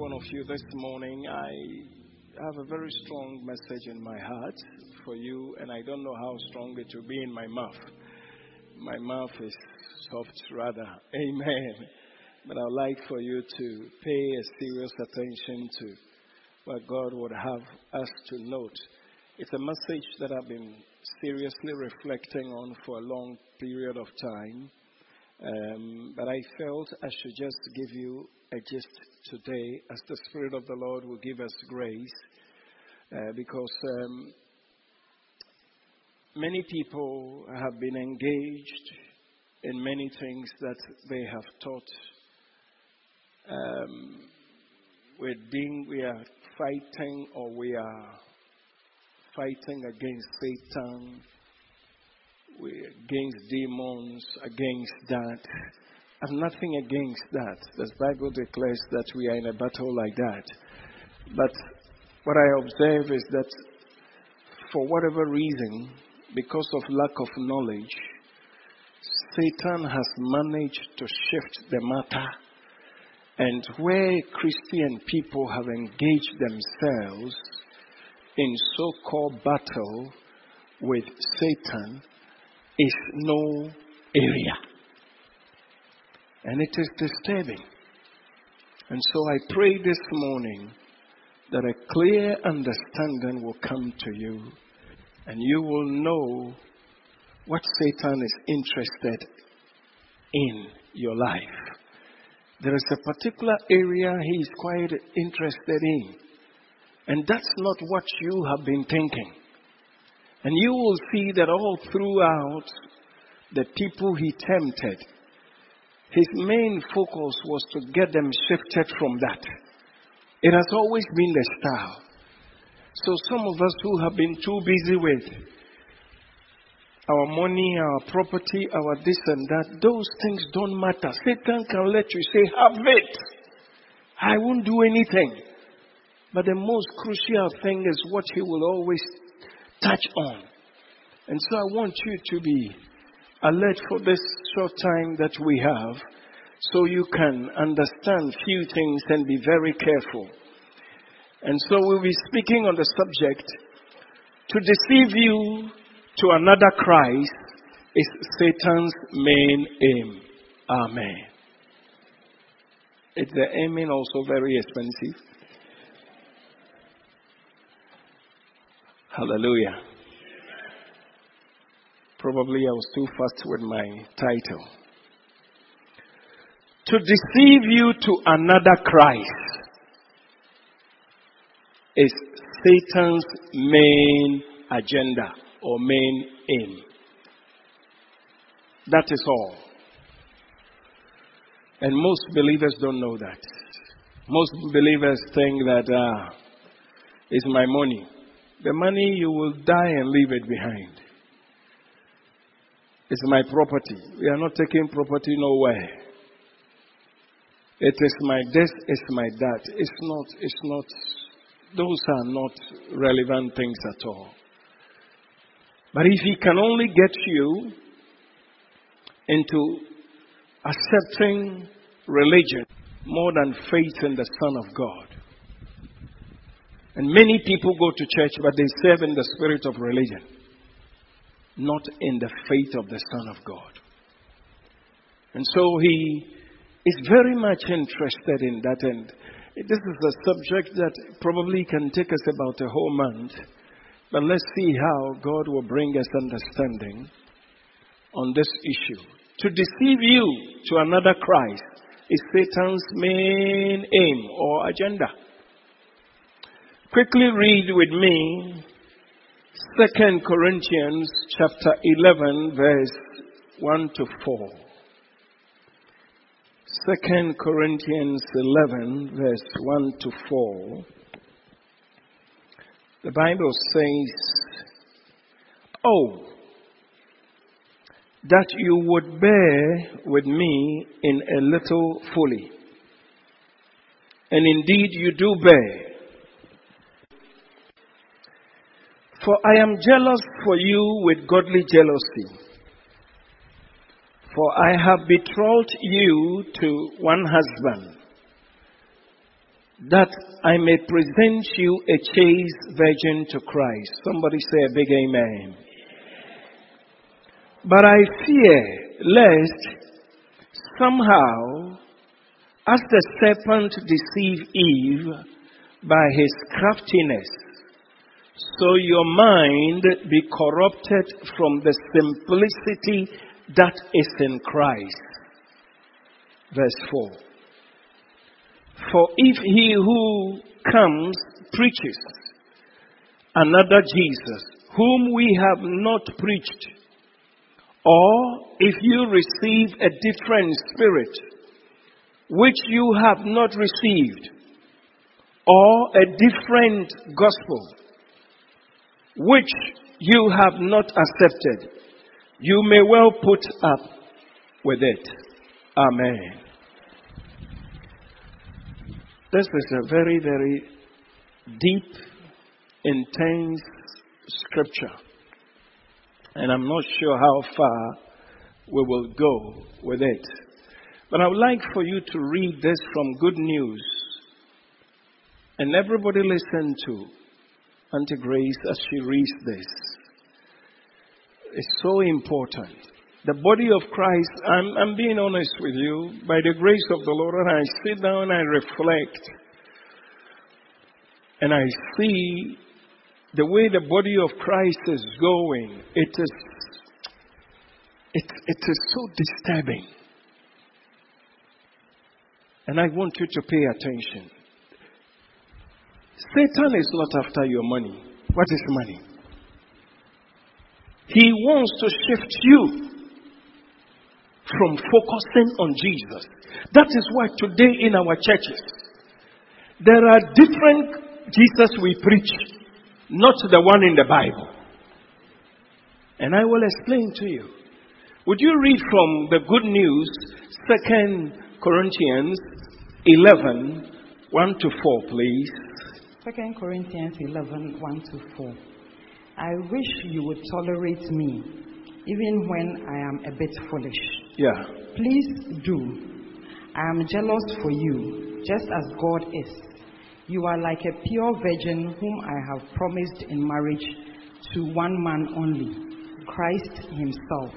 one of you this morning. I have a very strong message in my heart for you, and I don't know how strong it will be in my mouth. My mouth is soft, rather. Amen. But I'd like for you to pay a serious attention to what God would have us to note. It's a message that I've been seriously reflecting on for a long period of time. Um, but I felt I should just give you gist today as the Spirit of the Lord will give us grace. Uh, because um, many people have been engaged in many things that they have taught. Um, we're being, we are fighting or we are fighting against Satan, we against demons, against that. Have nothing against that. The Bible declares that we are in a battle like that. But what I observe is that for whatever reason, because of lack of knowledge, Satan has managed to shift the matter. And where Christian people have engaged themselves in so called battle with Satan is no area. And it is disturbing. And so I pray this morning that a clear understanding will come to you and you will know what Satan is interested in your life. There is a particular area he is quite interested in, and that's not what you have been thinking. And you will see that all throughout the people he tempted, his main focus was to get them shifted from that. It has always been the style. So some of us who have been too busy with our money, our property, our this and that, those things don't matter. Satan can let you say, have it. I won't do anything. But the most crucial thing is what he will always touch on. And so I want you to be alert for this short time that we have so you can understand few things and be very careful. And so we'll be speaking on the subject to deceive you to another Christ is Satan's main aim. Amen. Is the aiming also very expensive? Hallelujah. Probably I was too fast with my title. To deceive you to another Christ is Satan's main agenda or main aim. That is all. And most believers don't know that. Most believers think that uh, it's my money. The money you will die and leave it behind. It's my property. We are not taking property nowhere. It is my this, it's my that. It's not, it's not, those are not relevant things at all. But if he can only get you into accepting religion more than faith in the Son of God, and many people go to church, but they serve in the spirit of religion, not in the faith of the Son of God. And so he is very much interested in that. And this is a subject that probably can take us about a whole month. But let's see how God will bring us understanding on this issue. To deceive you to another Christ is Satan's main aim or agenda. Quickly read with me 2 Corinthians chapter 11 verse 1 to 4. 2 Corinthians 11 verse 1 to 4. The Bible says, Oh, that you would bear with me in a little folly. And indeed you do bear. For I am jealous for you with godly jealousy. For I have betrothed you to one husband, that I may present you a chaste virgin to Christ. Somebody say a big amen. But I fear lest somehow, as the serpent deceived Eve by his craftiness, so your mind be corrupted from the simplicity that is in Christ. Verse 4. For if he who comes preaches another Jesus, whom we have not preached, or if you receive a different spirit, which you have not received, or a different gospel, which you have not accepted, you may well put up with it. Amen. This is a very, very deep, intense scripture. And I'm not sure how far we will go with it. But I would like for you to read this from Good News. And everybody listen to Auntie Grace as she reads this. It's so important. The body of Christ, I'm, I'm being honest with you, by the grace of the Lord, and I sit down and reflect, and I see the way the body of Christ is going, it is, it, it is so disturbing. And I want you to pay attention. Satan is not after your money. What is money? He wants to shift you from focusing on Jesus. That is why today in our churches, there are different Jesus we preach, not the one in the Bible. And I will explain to you. Would you read from the good news, Second Corinthians 11, 1 to 4, please? Second Corinthians 11, 1 to 4. I wish you would tolerate me, even when I am a bit foolish. Yeah. Please do. I am jealous for you, just as God is. You are like a pure virgin whom I have promised in marriage to one man only, Christ Himself.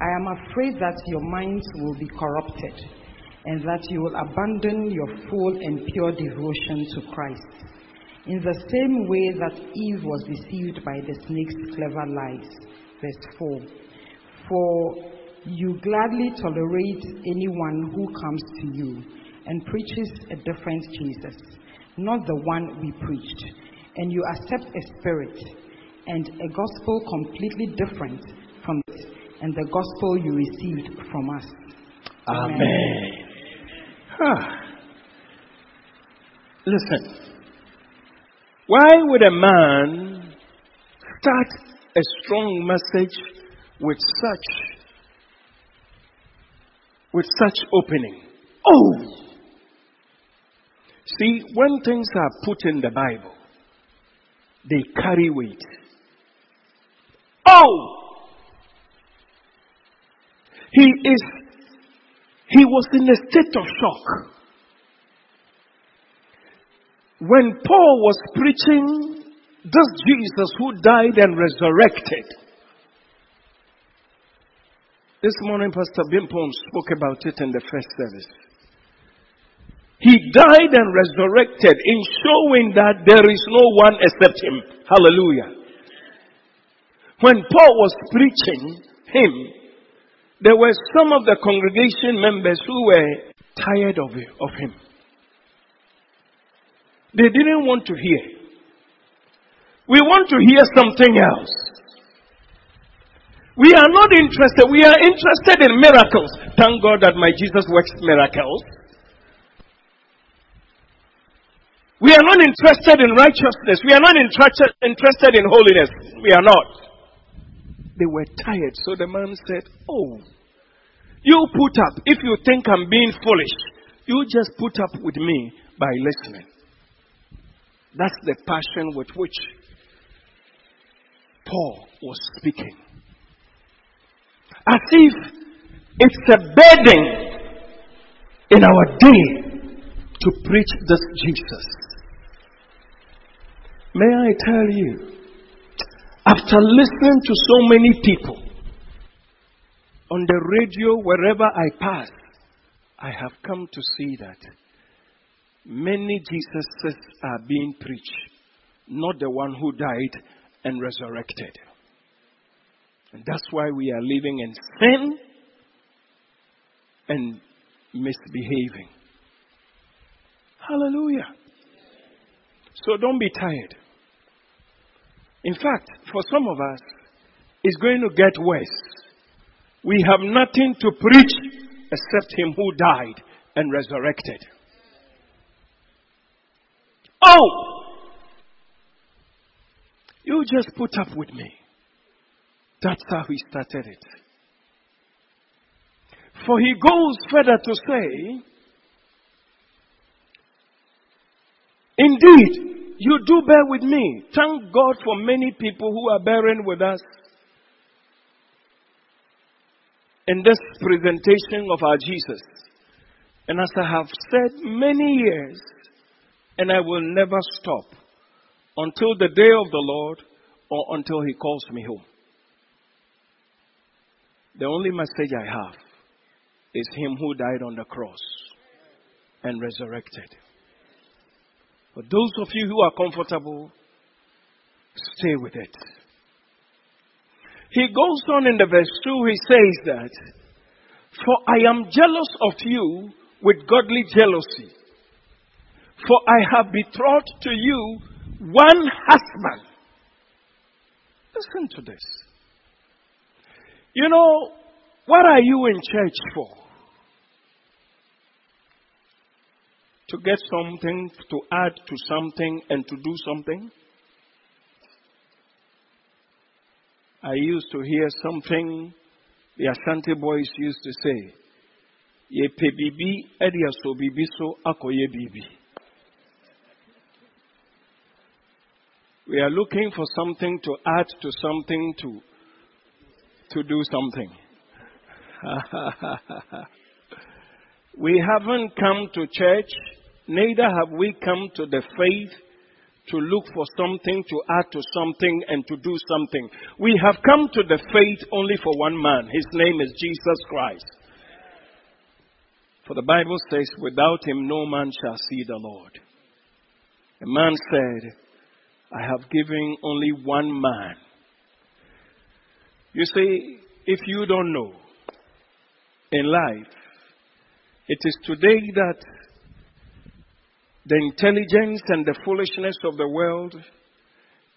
I am afraid that your minds will be corrupted and that you will abandon your full and pure devotion to Christ. In the same way that Eve was deceived by the snake's clever lies. Verse 4. For you gladly tolerate anyone who comes to you and preaches a different Jesus, not the one we preached, and you accept a spirit and a gospel completely different from it, and the gospel you received from us. Amen. Amen. Huh. Listen. Why would a man start a strong message with such with such opening? Oh! See, when things are put in the Bible, they carry weight. Oh! He is, he was in a state of shock. When Paul was preaching this Jesus who died and resurrected, this morning Pastor Bimpon spoke about it in the first service. He died and resurrected in showing that there is no one except him. Hallelujah. When Paul was preaching him, there were some of the congregation members who were tired of, of him. They didn't want to hear. We want to hear something else. We are not interested. We are interested in miracles. Thank God that my Jesus works miracles. We are not interested in righteousness. We are not interested, interested in holiness. We are not. They were tired. So the man said, Oh, you put up. If you think I'm being foolish, you just put up with me by listening. That's the passion with which Paul was speaking. As if it's a burden in our day to preach this Jesus. May I tell you, after listening to so many people on the radio, wherever I pass, I have come to see that many Jesuses are being preached, not the one who died and resurrected. And that's why we are living in sin and misbehaving. Hallelujah. So don't be tired. In fact, for some of us, it's going to get worse. We have nothing to preach except Him who died and resurrected. Oh! You just put up with me. That's how He started it. For He goes further to say, Indeed, you do bear with me. Thank God for many people who are bearing with us in this presentation of our Jesus. And as I have said many years, and I will never stop until the day of the Lord or until He calls me home. The only message I have is Him who died on the cross and resurrected. For those of you who are comfortable, stay with it. He goes on in the verse 2, he says that, For I am jealous of you with godly jealousy. For I have betrothed to you one husband. Listen to this. You know, what are you in church for? to get something, to add to something, and to do something? I used to hear something the Ashanti boys used to say. Ye pe bibi edia so bibi so akoye bibi. We are looking for something to add to something to to do something. we haven't come to church Neither have we come to the faith to look for something, to add to something, and to do something. We have come to the faith only for one man. His name is Jesus Christ. For the Bible says, without him no man shall see the Lord. A man said, I have given only one man. You see, if you don't know, in life, it is today that the intelligence and the foolishness of the world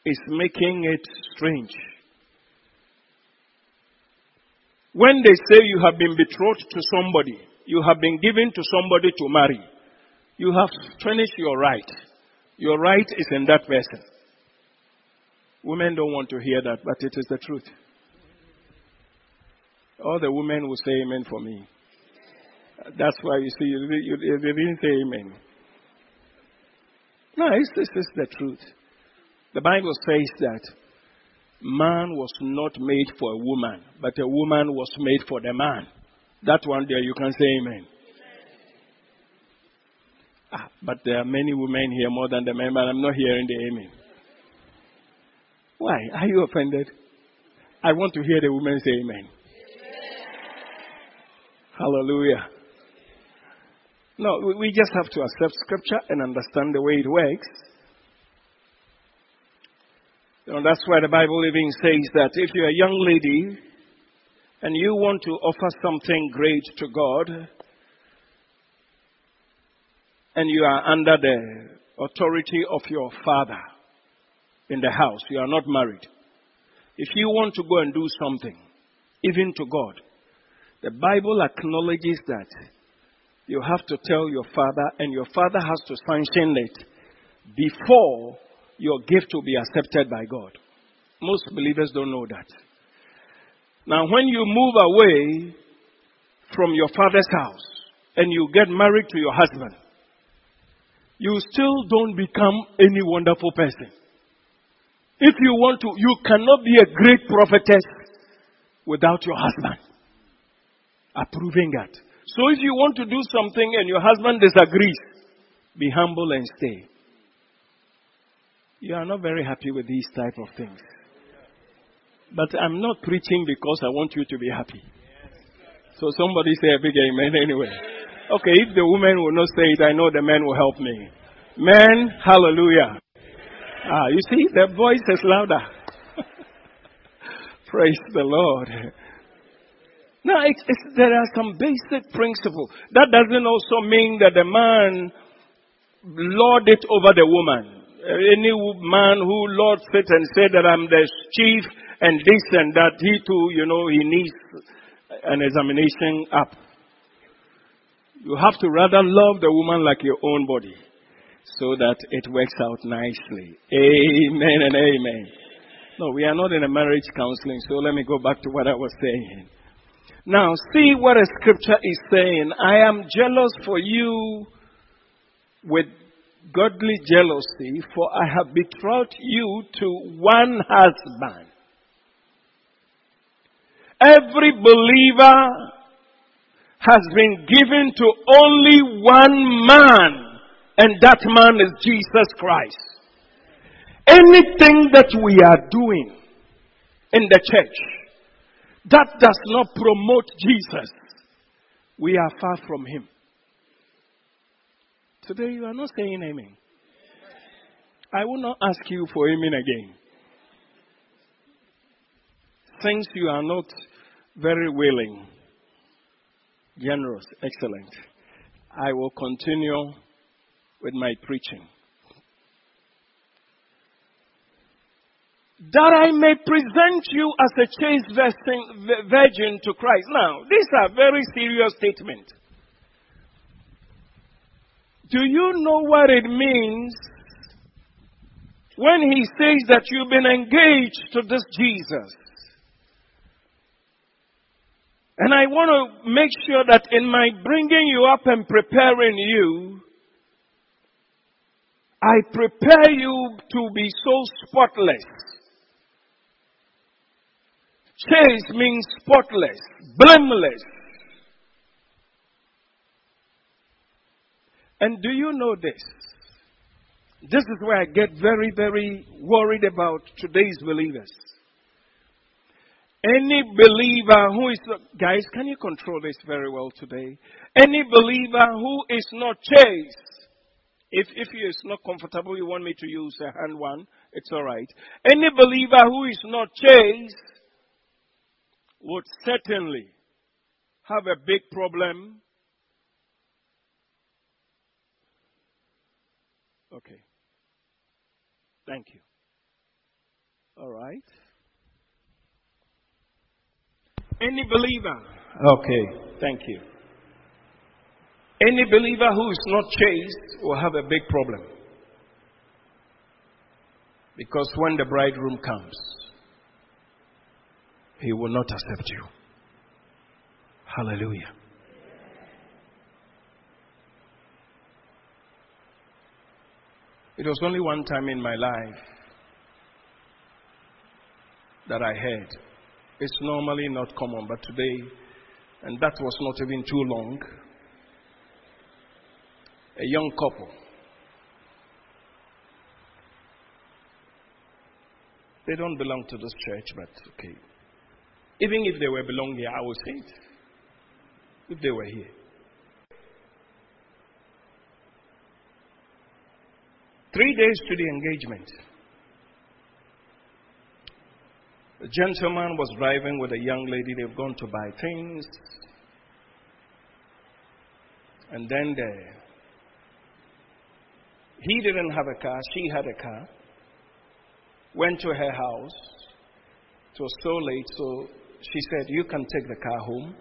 is making it strange. When they say you have been betrothed to somebody, you have been given to somebody to marry, you have finished your right. Your right is in that person. Women don't want to hear that, but it is the truth. All the women will say amen for me. That's why you see, you, you didn't say amen. No, this is the truth. The Bible says that man was not made for a woman, but a woman was made for the man. That one there, you can say amen. Ah, but there are many women here more than the men, but I'm not hearing the amen. Why? Are you offended? I want to hear the women say amen. amen. Hallelujah. No, we just have to accept Scripture and understand the way it works. You know, that's why the Bible even says that if you're a young lady and you want to offer something great to God, and you are under the authority of your father in the house, you are not married. If you want to go and do something, even to God, the Bible acknowledges that you have to tell your father, and your father has to sanction it before your gift will be accepted by God. Most believers don't know that. Now, when you move away from your father's house and you get married to your husband, you still don't become any wonderful person. If you want to, you cannot be a great prophetess without your husband approving that. So if you want to do something and your husband disagrees, be humble and stay. You are not very happy with these type of things. But I'm not preaching because I want you to be happy. So somebody say a big amen anyway. Okay, if the woman will not say it, I know the man will help me. Men, hallelujah. Ah, you see, the voice is louder. Praise the Lord. Now, it's, it's, there are some basic principles. That doesn't also mean that the man lord it over the woman. Any man who lords it and said that I'm the chief and this and that, he too, you know, he needs an examination up. You have to rather love the woman like your own body so that it works out nicely. Amen and amen. No, we are not in a marriage counseling, so let me go back to what I was saying. Now, see what a scripture is saying. I am jealous for you with godly jealousy, for I have betrothed you to one husband. Every believer has been given to only one man, and that man is Jesus Christ. Anything that we are doing in the church that does not promote Jesus, we are far from him. Today you are not saying amen. I will not ask you for amen again. Since you are not very willing, generous, excellent, I will continue with my preaching. That I may present you as a chaste virgin to Christ. Now, these are very serious statements. Do you know what it means when he says that you've been engaged to this Jesus? And I want to make sure that in my bringing you up and preparing you, I prepare you to be so spotless. Chaste means spotless, blameless, And do you know this? This is where I get very, very worried about today's believers. Any believer who is, guys, can you control this very well today? Any believer who is not chaste, if, if he is not comfortable, you want me to use a hand one, it's alright. Any believer who is not chaste would certainly have a big problem Okay. Thank you. All right. Any believer. Okay. Thank you. Any believer who is not chaste will have a big problem. Because when the bridegroom comes, he will not accept you. Hallelujah. It was only one time in my life that I heard. It's normally not common, but today, and that was not even too long, a young couple. They don't belong to this church, but okay. Even if they were belonging here, I would say it. If they were here. Three days to the engagement. The gentleman was driving with a young lady. They've gone to buy things. And then the, he didn't have a car, she had a car. Went to her house. It was so late, so she said, You can take the car home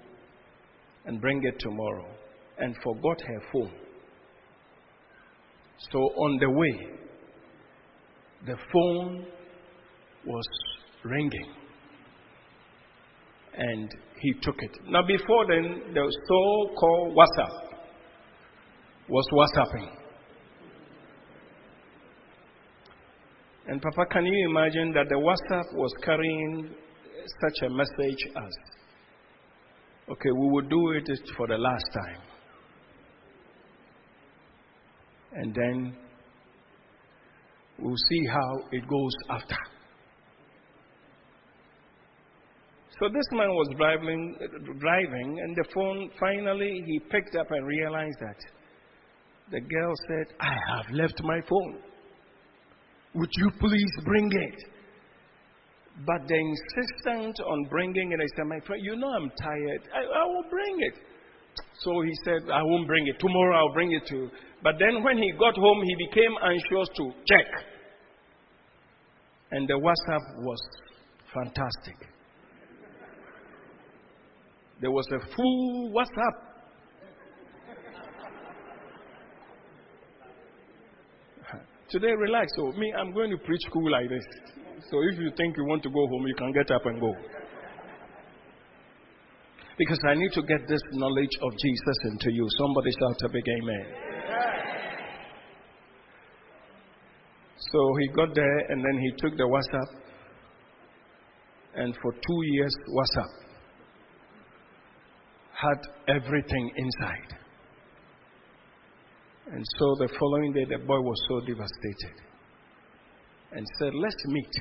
and bring it tomorrow. And forgot her phone. So on the way, the phone was ringing. And he took it. Now, before then, the so called WhatsApp was WhatsApping. And, Papa, can you imagine that the WhatsApp was carrying such a message as, okay, we will do it for the last time. And then we'll see how it goes after. So this man was driving, driving, and the phone finally he picked up and realized that the girl said, I have left my phone. Would you please bring it? But the insistence on bringing it, I said, My friend, you know I'm tired. I, I will bring it. So he said, I won't bring it. Tomorrow I'll bring it to you. But then when he got home, he became anxious to check. And the WhatsApp was fantastic. There was a full WhatsApp. Today, relax. So, me, I'm going to preach cool like this. So, if you think you want to go home, you can get up and go. Because I need to get this knowledge of Jesus into you. Somebody shout a big amen. So he got there and then he took the WhatsApp. And for two years, WhatsApp had everything inside. And so the following day, the boy was so devastated and said, Let's meet.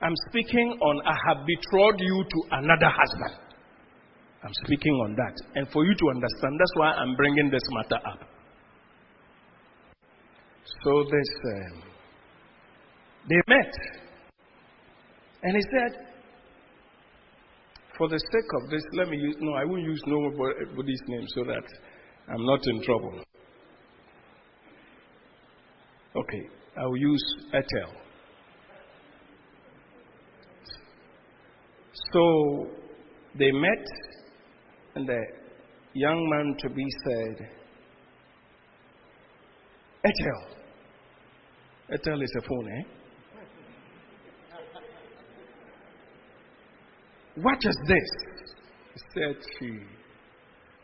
I'm speaking on, I have betrothed you to another husband. I'm speaking on that. And for you to understand, that's why I'm bringing this matter up. So this, um, they met. And he said, for the sake of this, let me use, no, I won't use nobody's name so that I'm not in trouble. Okay, I will use Ethel. So they met, and the young man to be said, Ethel. Ethel is a phone, eh? What is this? said she,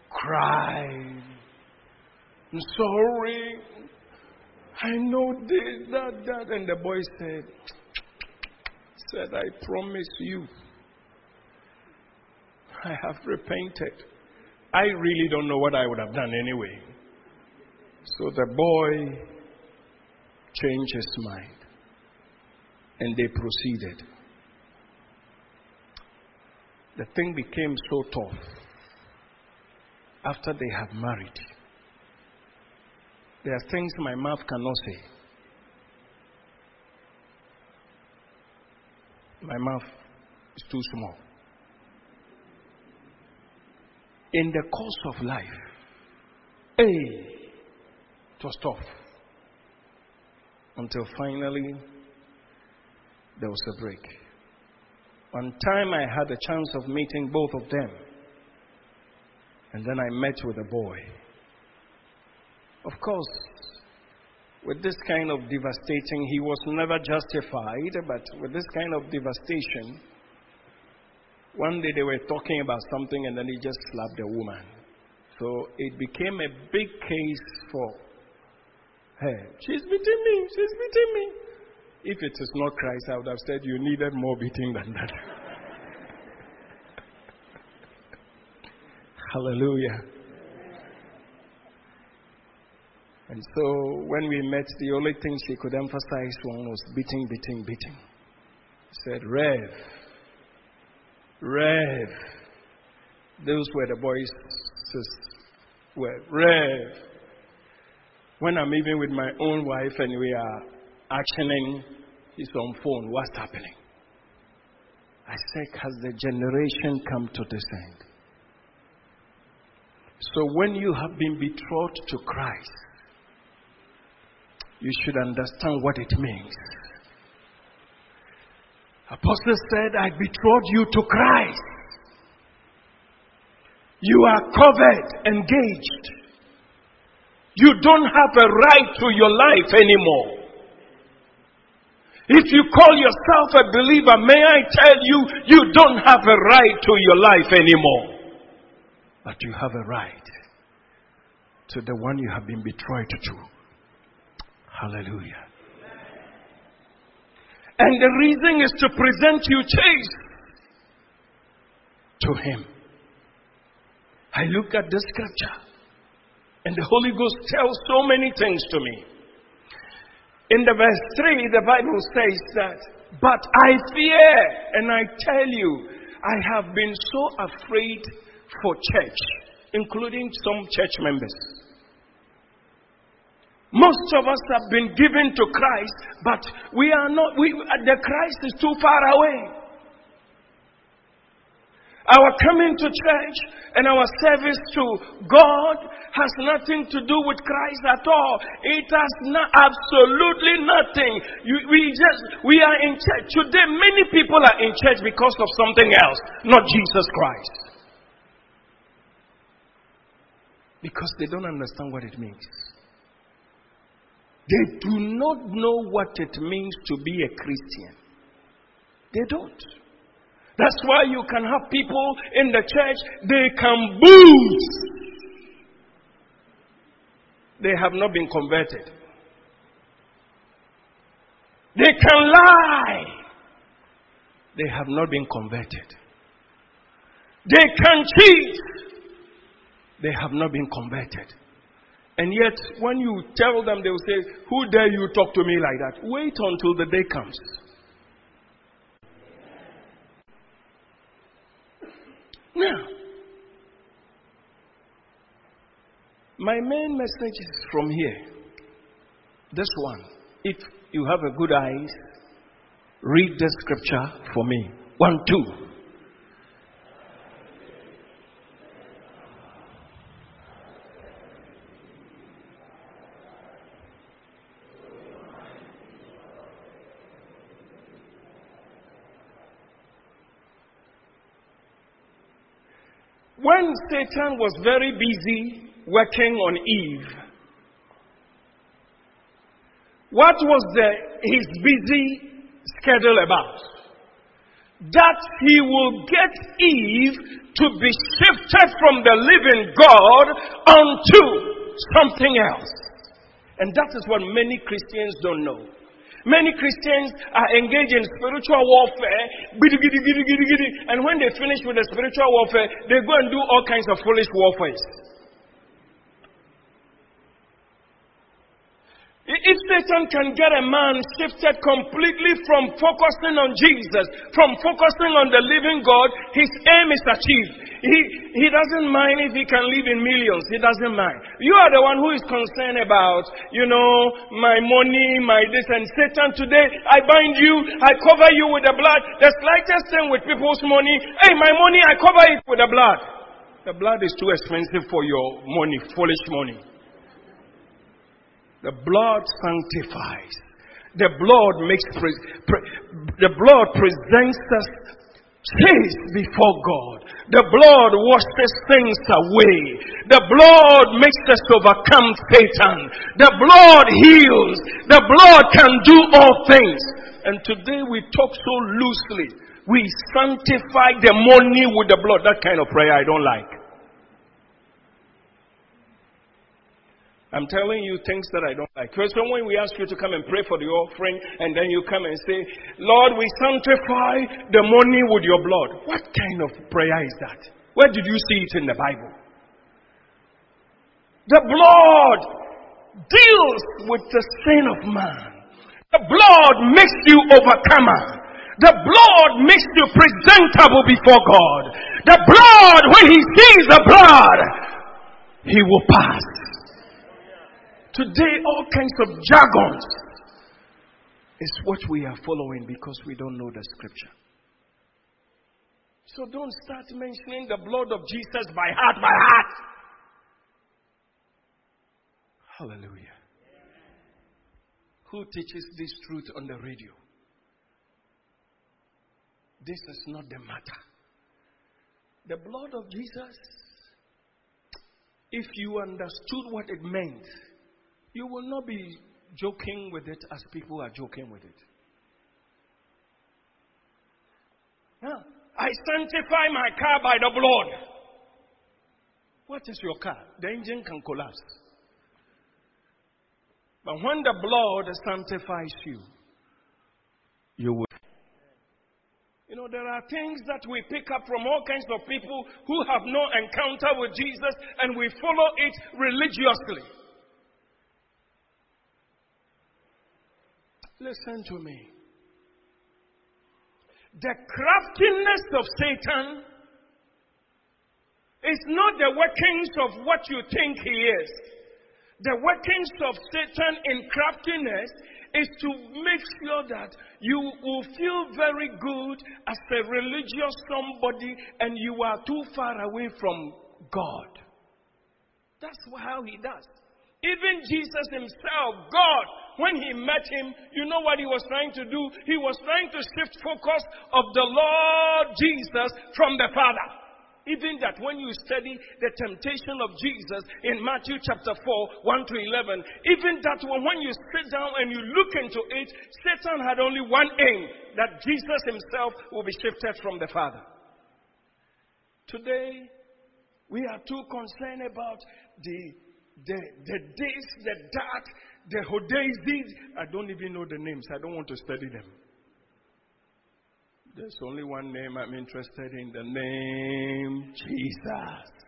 cried. I'm sorry. I know this, that, that. And the boy said, said, I promise you, I have repented. I really don't know what I would have done anyway. So the boy changed his mind and they proceeded the thing became so tough after they had married. There are things my mouth cannot say. My mouth is too small. In the course of life, hey, it was tough. Until finally, there was a break. One time I had a chance of meeting both of them. And then I met with a boy. Of course, with this kind of devastating, he was never justified, but with this kind of devastation, one day they were talking about something and then he just slapped a woman. So it became a big case for her. She's beating me, she's beating me. If it is not Christ, I would have said you needed more beating than that. Hallelujah. And so when we met, the only thing she could emphasize on was beating, beating, beating. She said, Rev, Rev. Those were the boys' were Rev. When I'm even with my own wife and we are actioning his own phone. What's happening? I said, Has the generation come to this end? So when you have been betrothed to Christ, you should understand what it means. Apostle said, I betrothed you to Christ. You are covered, engaged. You don't have a right to your life anymore. If you call yourself a believer, may I tell you, you don't have a right to your life anymore. But you have a right to the one you have been betrothed to. Hallelujah. And the reason is to present you chaste to Him. I look at the scripture. And the Holy Ghost tells so many things to me. In the verse 3, the Bible says that, But I fear, and I tell you, I have been so afraid for church, including some church members. Most of us have been given to Christ, but we are not, we, uh, the Christ is too far away. Our coming to church and our service to God has nothing to do with Christ at all. It has not, absolutely nothing. You, we just, we are in church. Today, many people are in church because of something else, not Jesus Christ. Because they don't understand what it means. They do not know what it means to be a Christian. They don't. That's why you can have people in the church, they can boost. They have not been converted. They can lie. They have not been converted. They can cheat. They have not been converted. And yet, when you tell them, they will say, Who dare you talk to me like that? Wait until the day comes. Now, my main message is from here. This one. If you have a good eyes, read the scripture for me. One, two. Satan was very busy working on Eve, what was the, his busy schedule about? That he will get Eve to be shifted from the living God unto something else. And that is what many Christians don't know. Many Christians are engaged in spiritual warfare, and when they finish with the spiritual warfare, they go and do all kinds of foolish warfare. If Satan can get a man shifted completely from focusing on Jesus, from focusing on the living God, his aim is achieved. He, he doesn't mind if he can live in millions. He doesn't mind. You are the one who is concerned about, you know, my money, my this and Satan today. I bind you. I cover you with the blood. The slightest thing with people's money. Hey, my money, I cover it with the blood. The blood is too expensive for your money, foolish money. The blood sanctifies. The blood makes pre- pre- the blood presents us chaste before God. The blood washes things away. The blood makes us overcome Satan. The blood heals. The blood can do all things. And today we talk so loosely. We sanctify the money with the blood. That kind of prayer I don't like. I'm telling you things that I don't like. Because when we ask you to come and pray for the offering, and then you come and say, Lord, we sanctify the money with your blood. What kind of prayer is that? Where did you see it in the Bible? The blood deals with the sin of man. The blood makes you overcomer. The blood makes you presentable before God. The blood, when he sees the blood, he will pass. Today, all kinds of jargons is what we are following because we don't know the scripture. So don't start mentioning the blood of Jesus by heart, by heart. Hallelujah. Who teaches this truth on the radio? This is not the matter. The blood of Jesus, if you understood what it meant, you will not be joking with it as people are joking with it. Now, I sanctify my car by the blood. What is your car? The engine can collapse. But when the blood sanctifies you, you will. You know, there are things that we pick up from all kinds of people who have no encounter with Jesus and we follow it religiously. Listen to me. The craftiness of Satan is not the workings of what you think he is. The workings of Satan in craftiness is to make sure that you will feel very good as a religious somebody and you are too far away from God. That's how he does. Even Jesus himself, God, when he met him, you know what he was trying to do? He was trying to shift focus of the Lord Jesus from the Father. Even that when you study the temptation of Jesus in Matthew chapter 4, 1 to 11, even that when you sit down and you look into it, Satan had only one aim that Jesus himself will be shifted from the Father. Today, we are too concerned about the, the, the this, the that, the Hodazes. I don't even know the names. I don't want to study them. There's only one name I'm interested in the name Jesus.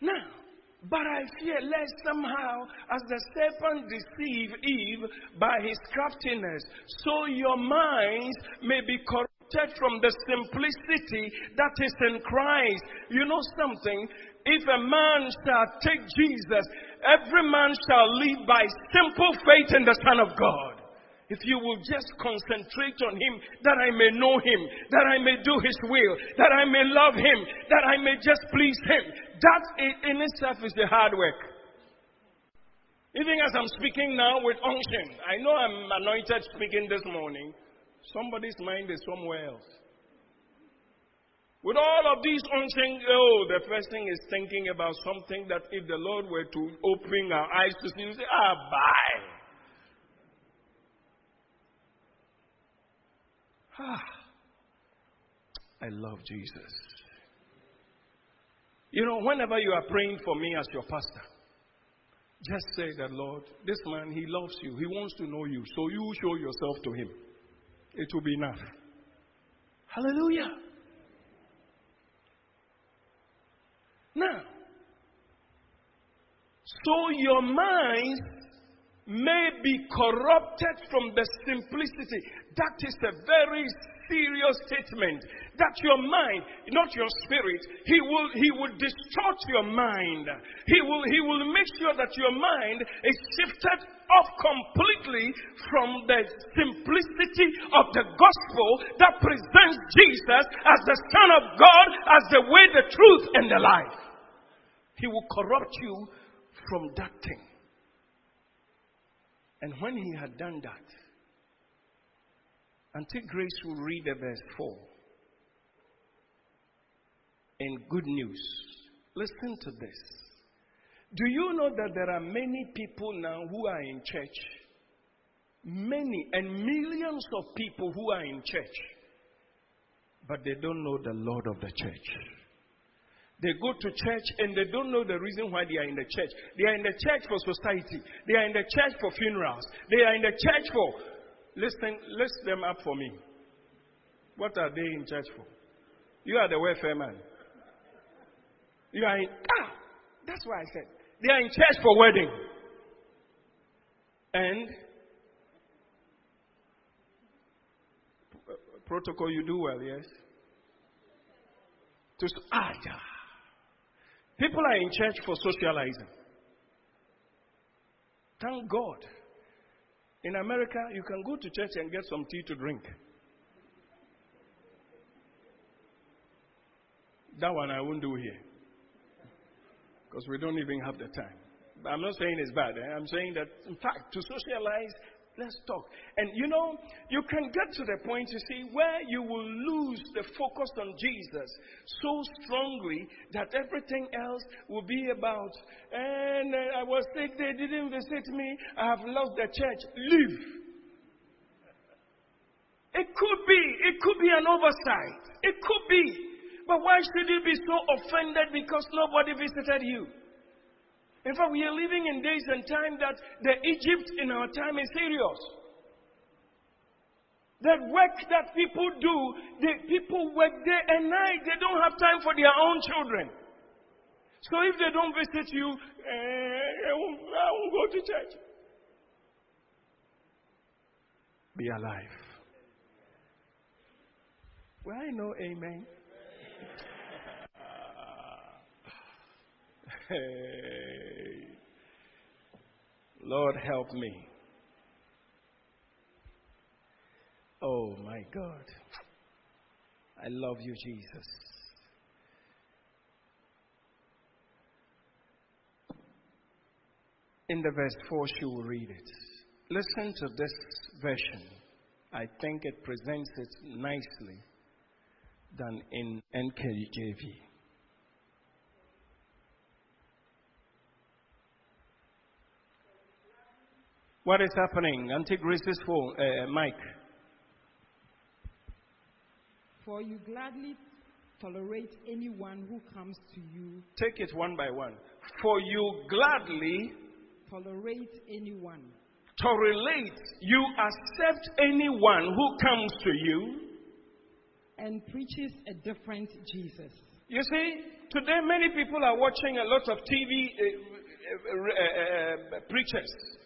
Now, but I fear lest somehow, as the serpent deceived Eve by his craftiness, so your minds may be corrupted from the simplicity that is in Christ. You know something? If a man shall take Jesus, every man shall live by simple faith in the Son of God. If you will just concentrate on Him, that I may know Him, that I may do His will, that I may love Him, that I may just please Him, that in itself is the hard work. Even as I'm speaking now with unction, I know I'm anointed speaking this morning. Somebody's mind is somewhere else. With all of these unction, oh, the first thing is thinking about something that if the Lord were to open our eyes to see, you say, ah, bye. Ah, I love Jesus. You know, whenever you are praying for me as your pastor, just say that, Lord, this man, he loves you. He wants to know you. So you show yourself to him. It will be enough. Hallelujah. Now, so your mind may be corrupted from the simplicity. That is a very serious statement. That your mind, not your spirit, he will, he will distort your mind. He will, he will make sure that your mind is shifted off completely from the simplicity of the gospel that presents Jesus as the Son of God, as the way, the truth, and the life. He will corrupt you from that thing. And when he had done that, Auntie Grace will read the verse 4. In good news, listen to this. Do you know that there are many people now who are in church? Many and millions of people who are in church, but they don't know the Lord of the church. They go to church and they don't know the reason why they are in the church. They are in the church for society. They are in the church for funerals. They are in the church for. Listen, list them up for me. What are they in church for? You are the welfare man. You are in. Ah! That's why I said. They are in church for wedding. And. Protocol, you do well, yes? To, ah, yeah. People are in church for socializing. Thank God. In America, you can go to church and get some tea to drink. That one I won't do here. Because we don't even have the time. But I'm not saying it's bad. Eh? I'm saying that, in fact, to socialize Let's talk. And you know, you can get to the point, you see, where you will lose the focus on Jesus so strongly that everything else will be about, and uh, I was sick, they didn't visit me, I have lost the church. Leave. It could be, it could be an oversight. It could be. But why should you be so offended because nobody visited you? In fact, we are living in days and time that the Egypt in our time is serious. That work that people do, the people work day and night. They don't have time for their own children. So if they don't visit you, eh, I, won't, I won't go to church. Be alive. Well, I know, amen. Hey. Lord, help me. Oh my God. I love you, Jesus. In the verse 4, she will read it. Listen to this version. I think it presents it nicely than in NKJV. What is happening? Auntie Grace's phone, uh, mic. For you gladly tolerate anyone who comes to you. Take it one by one. For you gladly tolerate anyone. Tolerate. You accept anyone who comes to you. And preaches a different Jesus. You see, today many people are watching a lot of TV uh, uh, uh, preachers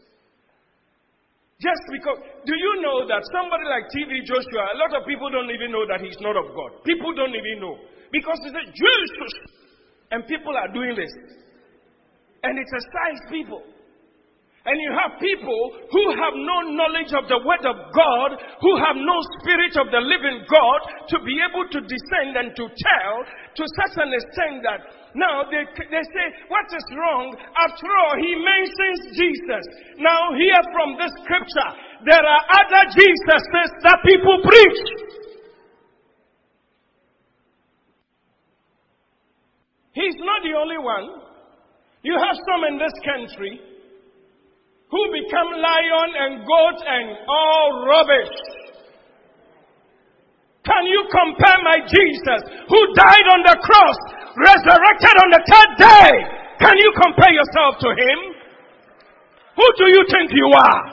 just because, do you know that somebody like TB Joshua, a lot of people don't even know that he's not of God. People don't even know. Because it's a Jesus. And people are doing this. And it's a size people. And you have people who have no knowledge of the Word of God, who have no Spirit of the living God to be able to descend and to tell to such an extent that now they, they say, What is wrong? After all, he mentions Jesus. Now, hear from this scripture there are other Jesuses that people preach. He's not the only one. You have some in this country who become lion and goat and all rubbish. Can you compare my Jesus who died on the cross, resurrected on the third day? Can you compare yourself to him? Who do you think you are?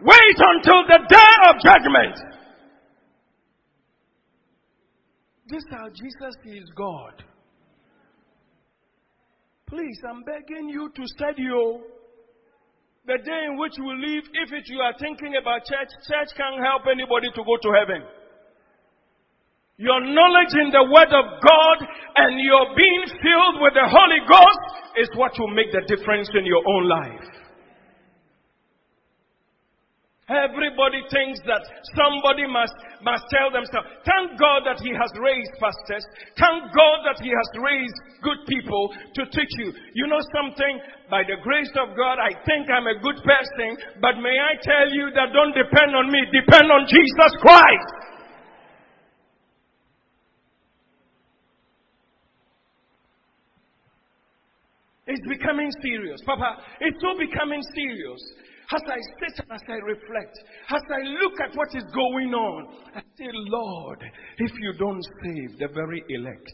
Wait until the day of judgment. This is how Jesus is God. Please, I'm begging you to study. You. The day in which we live, if it, you are thinking about church, church can't help anybody to go to heaven. Your knowledge in the Word of God and your being filled with the Holy Ghost is what will make the difference in your own life. Everybody thinks that somebody must, must tell themselves. Thank God that He has raised pastors. Thank God that He has raised good people to teach you. You know something? By the grace of God, I think I'm a good person, but may I tell you that don't depend on me, depend on Jesus Christ. It's becoming serious. Papa, it's so becoming serious as I sit and as I reflect, as I look at what is going on, I say, Lord, if you don't save the very elect,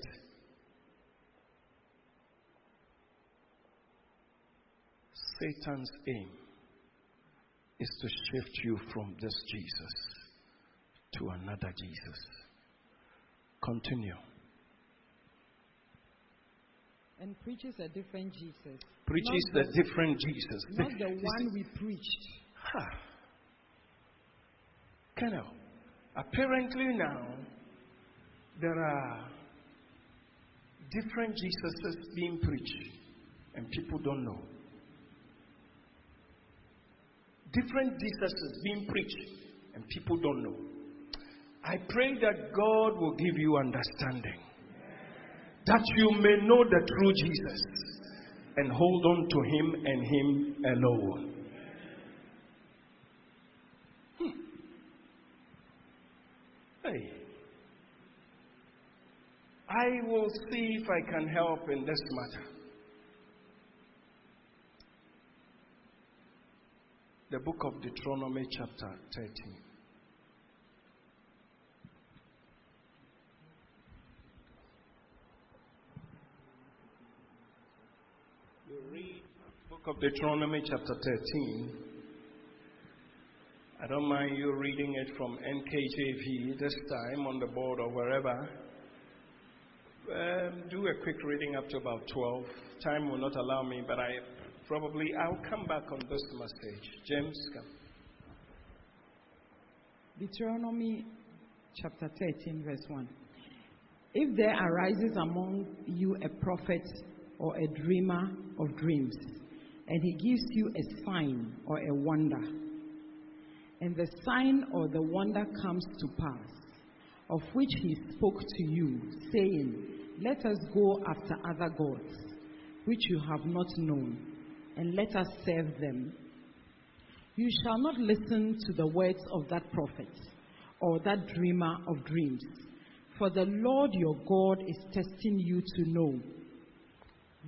Satan's aim is to shift you from this Jesus to another Jesus. Continue. And preaches a different Jesus. Preaches a different Jesus. Not the one we preached. Huh. Kind of. Apparently now, there are different Jesuses being preached, and people don't know. Different Jesuses being preached, and people don't know. I pray that God will give you understanding that you may know the true Jesus and hold on to Him and Him alone. Hmm. Hey. I will see if I can help in this matter. The book of Deuteronomy, chapter 13. read book of Deuteronomy chapter 13. I don't mind you reading it from NKJV this time on the board or wherever. Um, do a quick reading up to about 12. Time will not allow me, but I probably I'll come back on this message. James, come. Deuteronomy chapter 13, verse 1. If there arises among you a prophet or a dreamer of dreams, and he gives you a sign or a wonder, and the sign or the wonder comes to pass, of which he spoke to you, saying, Let us go after other gods, which you have not known, and let us serve them. You shall not listen to the words of that prophet or that dreamer of dreams, for the Lord your God is testing you to know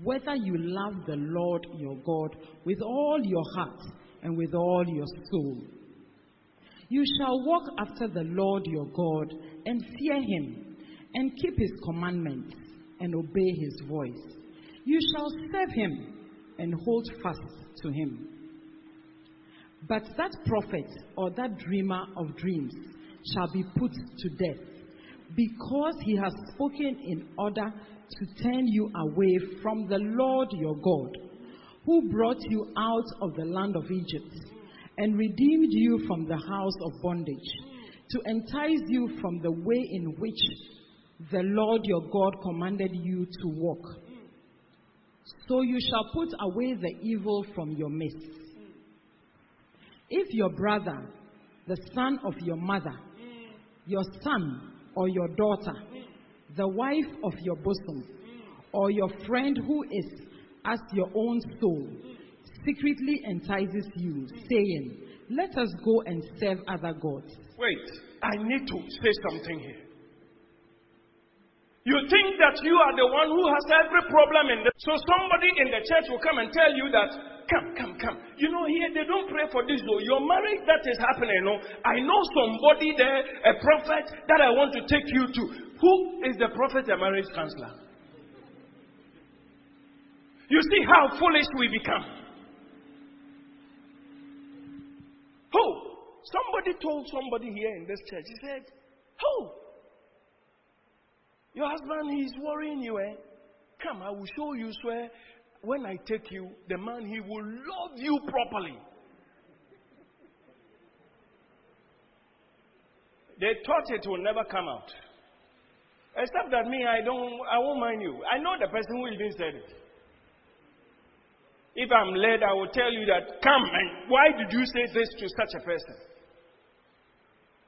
whether you love the Lord your God with all your heart and with all your soul. You shall walk after the Lord your God and fear him and keep his commandments and obey his voice. You shall serve him and hold fast to him. But that prophet or that dreamer of dreams shall be put to death because he has spoken in order to turn you away from the Lord your God, who brought you out of the land of Egypt and redeemed you from the house of bondage, to entice you from the way in which the Lord your God commanded you to walk. So you shall put away the evil from your midst. If your brother, the son of your mother, your son or your daughter, the wife of your bosom, or your friend who is as your own soul, secretly entices you, saying, Let us go and serve other gods. Wait, I need to say something here. You think that you are the one who has every problem in the so somebody in the church will come and tell you that come, come, come. You know, here they don't pray for this though. Your marriage that is happening, know, I know somebody there, a prophet that I want to take you to. Who is the prophet a marriage counselor? You see how foolish we become. Who? Somebody told somebody here in this church, he said, Who? Your husband, he's worrying you, eh? Come, I will show you, swear, when I take you, the man, he will love you properly. They thought it will never come out. Except that me, I don't, I won't mind you. I know the person who even said it. If I'm led, I will tell you that, come, and why did you say this to such a person?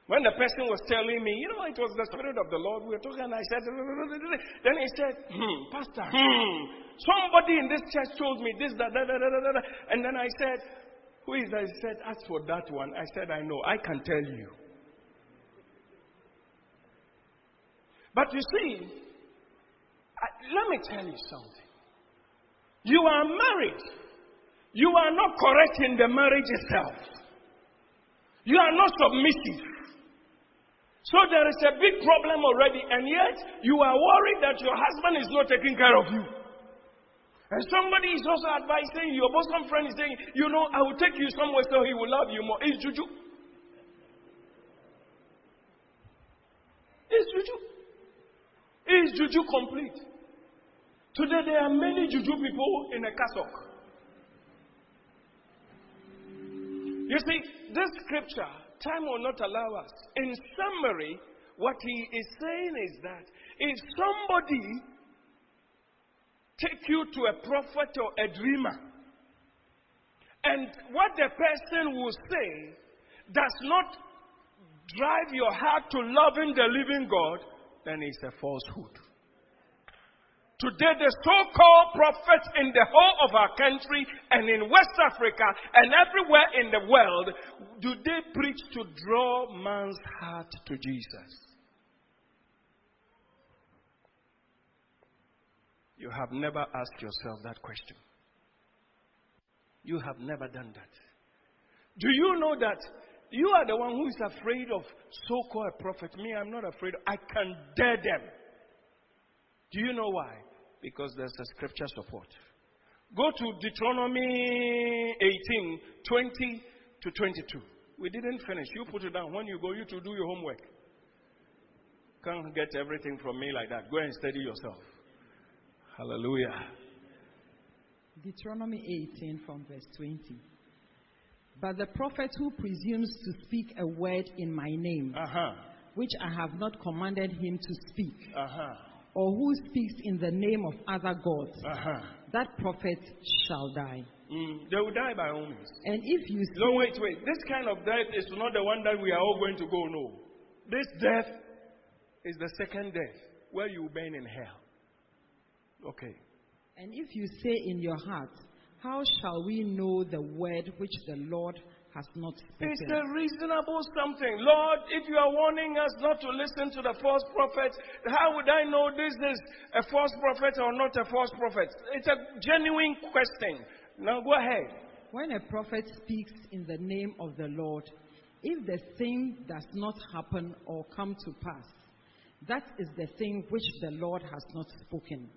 When the person was telling me, you know, it was the Spirit of the Lord, we were talking, and I said, then he said, hmm, Pastor, hmm, somebody in this church told me this, that, that, that, that, that. And then I said, who is that? He said, as for that one, I said, I know, I can tell you. But you see, I, let me tell you something. You are married. You are not correct in the marriage itself. You are not submissive. So there is a big problem already, and yet you are worried that your husband is not taking care of you. And somebody is also advising you, your bosom friend is saying, you know, I will take you somewhere so he will love you more. It's juju. It's juju. It's juju complete. Today there are many juju people in a cassock. You see, this scripture time will not allow us. In summary, what he is saying is that if somebody take you to a prophet or a dreamer, and what the person will say does not drive your heart to loving the living God, then it's a falsehood. Today, the so called prophets in the whole of our country and in West Africa and everywhere in the world, do they preach to draw man's heart to Jesus? You have never asked yourself that question. You have never done that. Do you know that you are the one who is afraid of so called prophet? Me, I'm not afraid. I can dare them. Do you know why? Because there's a scripture support. Go to Deuteronomy 18 20 to 22. We didn't finish. You put it down. When you go, you to do your homework. Can't get everything from me like that. Go and study yourself. Hallelujah. Deuteronomy 18 from verse 20. But the prophet who presumes to speak a word in my name, uh-huh. which I have not commanded him to speak, uh-huh. Or who speaks in the name of other gods, uh-huh. that prophet shall die. Mm, they will die by all means. And if you No, wait, wait. This kind of death is not the one that we are all going to go, no. This death is the second death, where you burn in hell. Okay. And if you say in your heart, How shall we know the word which the Lord has not spoken? It's a reasonable something. Lord, if you are warning us not to listen to the false prophets, how would I know this is a false prophet or not a false prophet? It's a genuine question. Now go ahead. When a prophet speaks in the name of the Lord, if the thing does not happen or come to pass, that is the thing which the Lord has not spoken.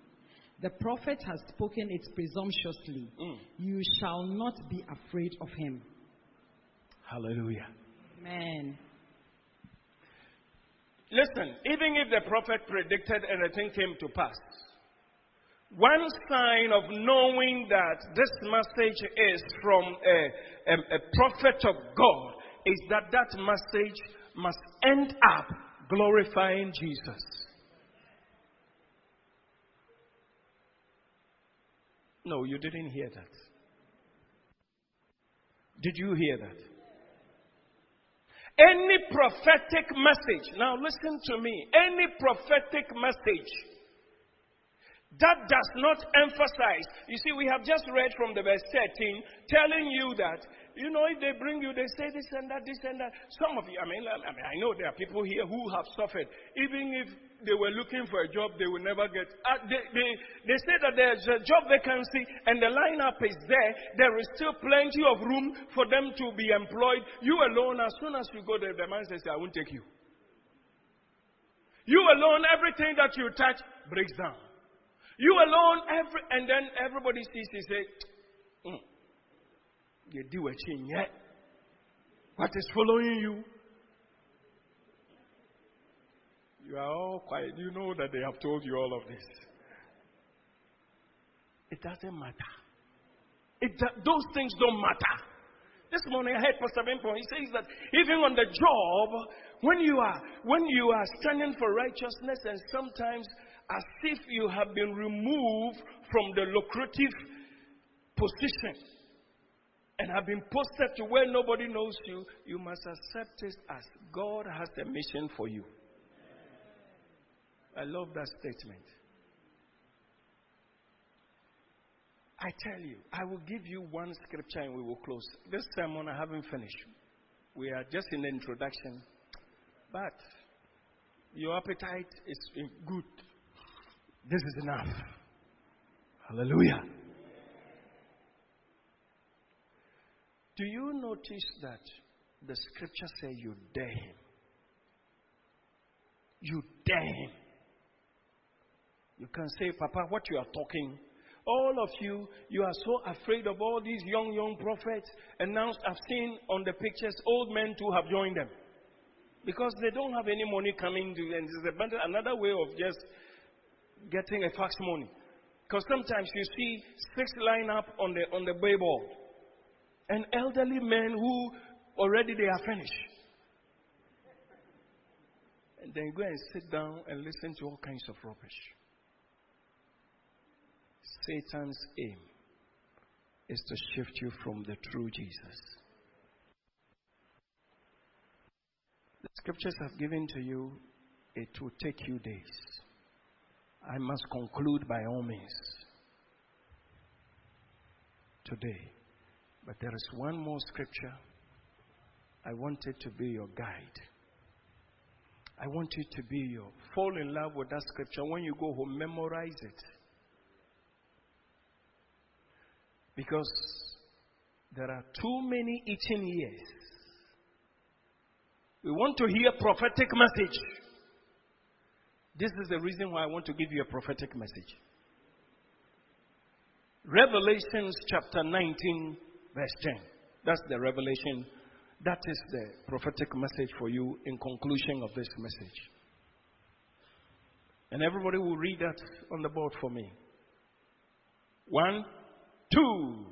The prophet has spoken it presumptuously. Mm. You shall not be afraid of him. Hallelujah. Amen. Listen, even if the prophet predicted and the thing came to pass, one sign of knowing that this message is from a, a, a prophet of God is that that message must end up glorifying Jesus. No, you didn't hear that. Did you hear that? Any prophetic message, now listen to me, any prophetic message that does not emphasize. You see, we have just read from the verse 13 telling you that, you know, if they bring you, they say this and that, this and that. Some of you, I mean, I, mean, I know there are people here who have suffered. Even if they were looking for a job, they will never get. Uh, they, they, they say that there's a job vacancy and the lineup is there. There is still plenty of room for them to be employed. You alone, as soon as you go there, the man says, I won't take you. You alone, everything that you touch breaks down. You alone, every, and then everybody sees you say, mm, you do a chin yet. What is following you? You are all quiet. You know that they have told you all of this. It doesn't matter. It, those things don't matter. This morning I heard Pastor Benpo. He says that even on the job, when you are when you are standing for righteousness, and sometimes as if you have been removed from the lucrative position and have been posted to where nobody knows you, you must accept it as God has a mission for you. I love that statement. I tell you, I will give you one scripture and we will close. This sermon I haven't finished. We are just in the introduction. But your appetite is good. This is enough. Hallelujah. Do you notice that the scripture says you dare him? You dare him. You can say, Papa, what you are talking. All of you, you are so afraid of all these young, young prophets. And now I've seen on the pictures old men too have joined them. Because they don't have any money coming to, them. and is another way of just getting a fax money. Because sometimes you see six line up on the on the billboard. And elderly men who already they are finished. And then go and sit down and listen to all kinds of rubbish. Satan's aim is to shift you from the true Jesus. The scriptures I've given to you, it will take you days. I must conclude by all means today. But there is one more scripture. I want it to be your guide. I want it to be your fall in love with that scripture. When you go home, memorize it. Because there are too many itching ears. We want to hear prophetic message. This is the reason why I want to give you a prophetic message. Revelations chapter 19, verse 10. That's the revelation That is the prophetic message for you in conclusion of this message. And everybody will read that on the board for me. One, two.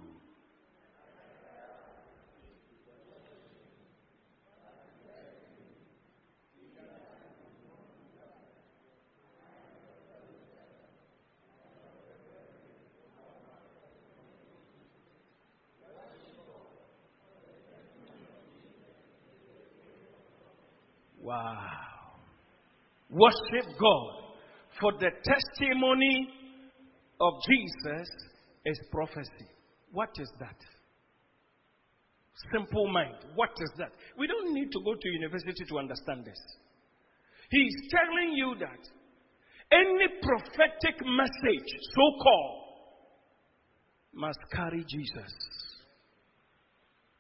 Wow. Worship God. For the testimony of Jesus is prophecy. What is that? Simple mind. What is that? We don't need to go to university to understand this. He's telling you that any prophetic message, so called, must carry Jesus.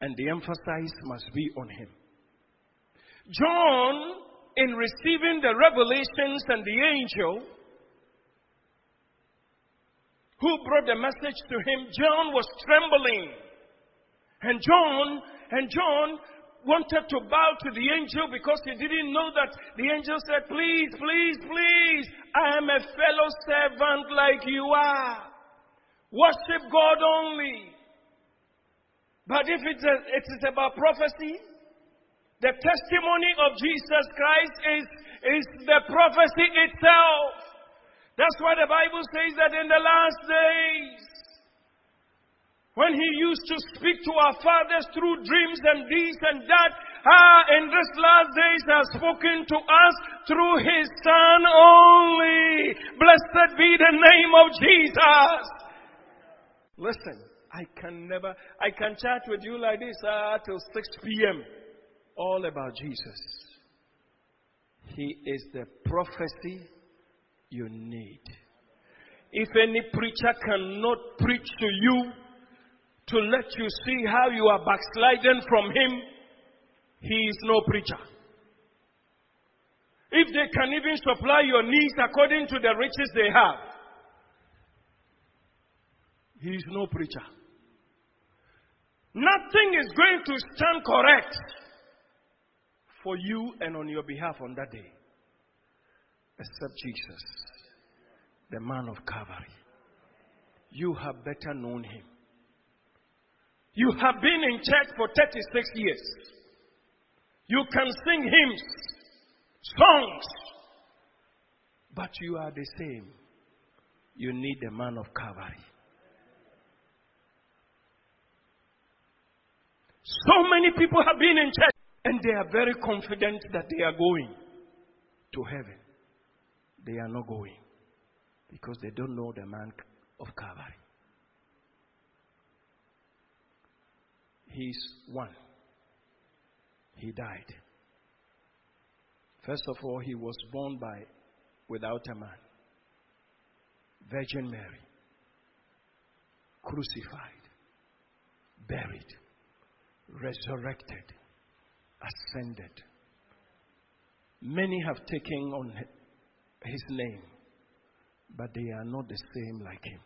And the emphasis must be on him. John, in receiving the revelations and the angel who brought the message to him, John was trembling. And John, and John wanted to bow to the angel because he didn't know that the angel said, Please, please, please, I am a fellow servant like you are. Worship God only. But if it's, it is about prophecy, the testimony of Jesus Christ is, is the prophecy itself. That's why the Bible says that in the last days, when he used to speak to our fathers through dreams and this and that, ah, in this last days has spoken to us through his son only. Blessed be the name of Jesus. Listen, I can never, I can chat with you like this ah, till 6 p.m all about Jesus. He is the prophecy you need. If any preacher cannot preach to you to let you see how you are backsliding from him, he is no preacher. If they can even supply your needs according to the riches they have, he is no preacher. Nothing is going to stand correct for you and on your behalf on that day except Jesus, the man of Calvary. You have better known him. You have been in church for 36 years. You can sing hymns, songs, but you are the same. You need the man of Calvary. So many people have been in church and they are very confident that they are going to heaven. They are not going because they don't know the man of Calvary. He's one. He died. First of all, he was born by without a man. Virgin Mary. Crucified. Buried. Resurrected ascended. Many have taken on his name, but they are not the same like him.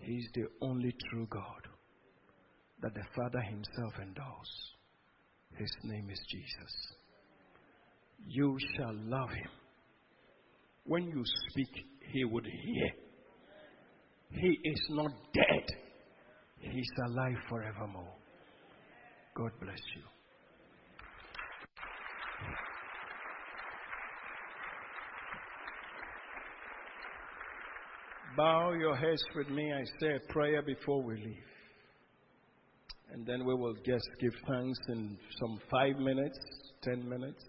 He is the only true God that the Father himself endows. His name is Jesus. You shall love him. When you speak, he would hear. He is not dead, he's alive forevermore. God bless you. Bow your heads with me. I say a prayer before we leave. And then we will just give thanks in some five minutes, ten minutes.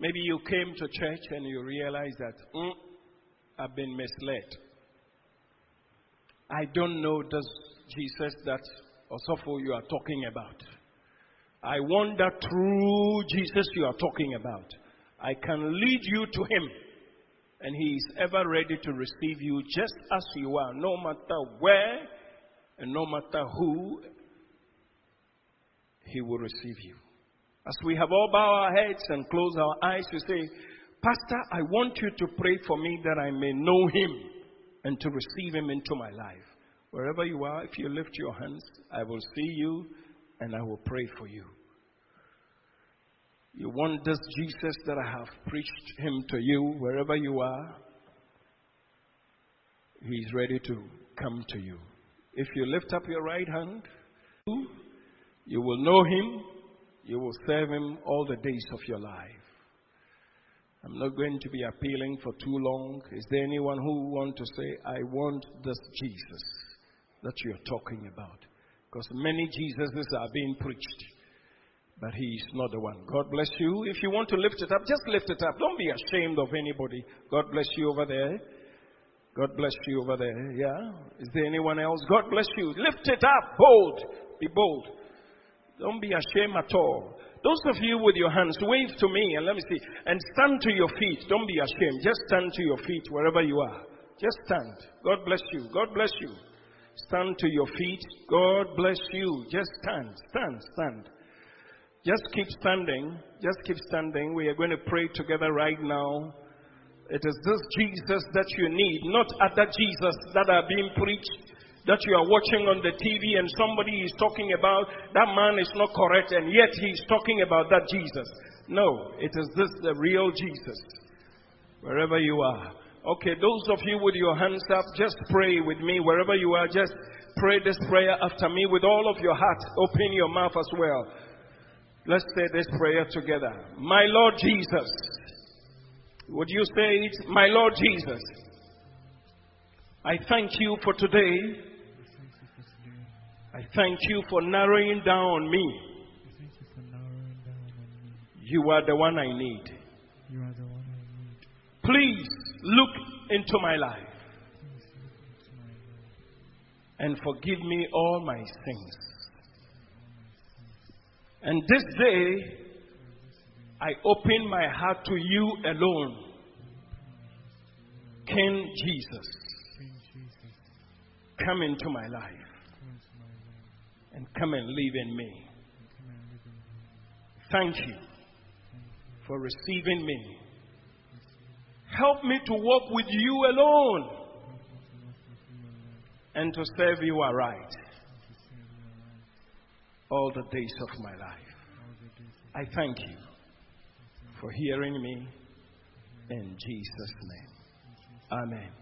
Maybe you came to church and you realize that, mm, I've been misled. I don't know this Jesus that Osofo you are talking about. I want that true Jesus you are talking about. I can lead you to Him. And He is ever ready to receive you just as you are, no matter where and no matter who, He will receive you. As we have all bow our heads and close our eyes, we say, Pastor, I want you to pray for me that I may know Him and to receive Him into my life. Wherever you are, if you lift your hands, I will see you and I will pray for you. You want this Jesus that I have preached him to you wherever you are? He's ready to come to you. If you lift up your right hand, you will know him, you will serve him all the days of your life. I'm not going to be appealing for too long. Is there anyone who want to say, I want this Jesus that you're talking about? Because many Jesuses are being preached, but he is not the one. God bless you. If you want to lift it up, just lift it up. Don't be ashamed of anybody. God bless you over there. God bless you over there. Yeah? Is there anyone else? God bless you. Lift it up. Bold. Be bold. Don't be ashamed at all. Those of you with your hands, wave to me and let me see. And stand to your feet. Don't be ashamed. Just stand to your feet wherever you are. Just stand. God bless you. God bless you. Stand to your feet. God bless you. Just stand. Stand. Stand. Just keep standing. Just keep standing. We are going to pray together right now. It is this Jesus that you need, not other Jesus that are being preached, that you are watching on the TV and somebody is talking about. That man is not correct and yet he's talking about that Jesus. No, it is this the real Jesus. Wherever you are. Okay, those of you with your hands up, just pray with me wherever you are. Just pray this prayer after me with all of your heart. Open your mouth as well. Let's say this prayer together. My Lord Jesus. Would you say it? My Lord Jesus, I thank you for today. I thank you for narrowing down on me. You are the one I need. Please look into my life. and forgive me all my sins. And this day, I open my heart to you alone. King Jesus, come into my life and come and live in me. Thank you for receiving me. Help me to walk with you alone and to serve you aright and to serve you aright all the days of my life. I thank you for hearing me in Jesus' name. Amen.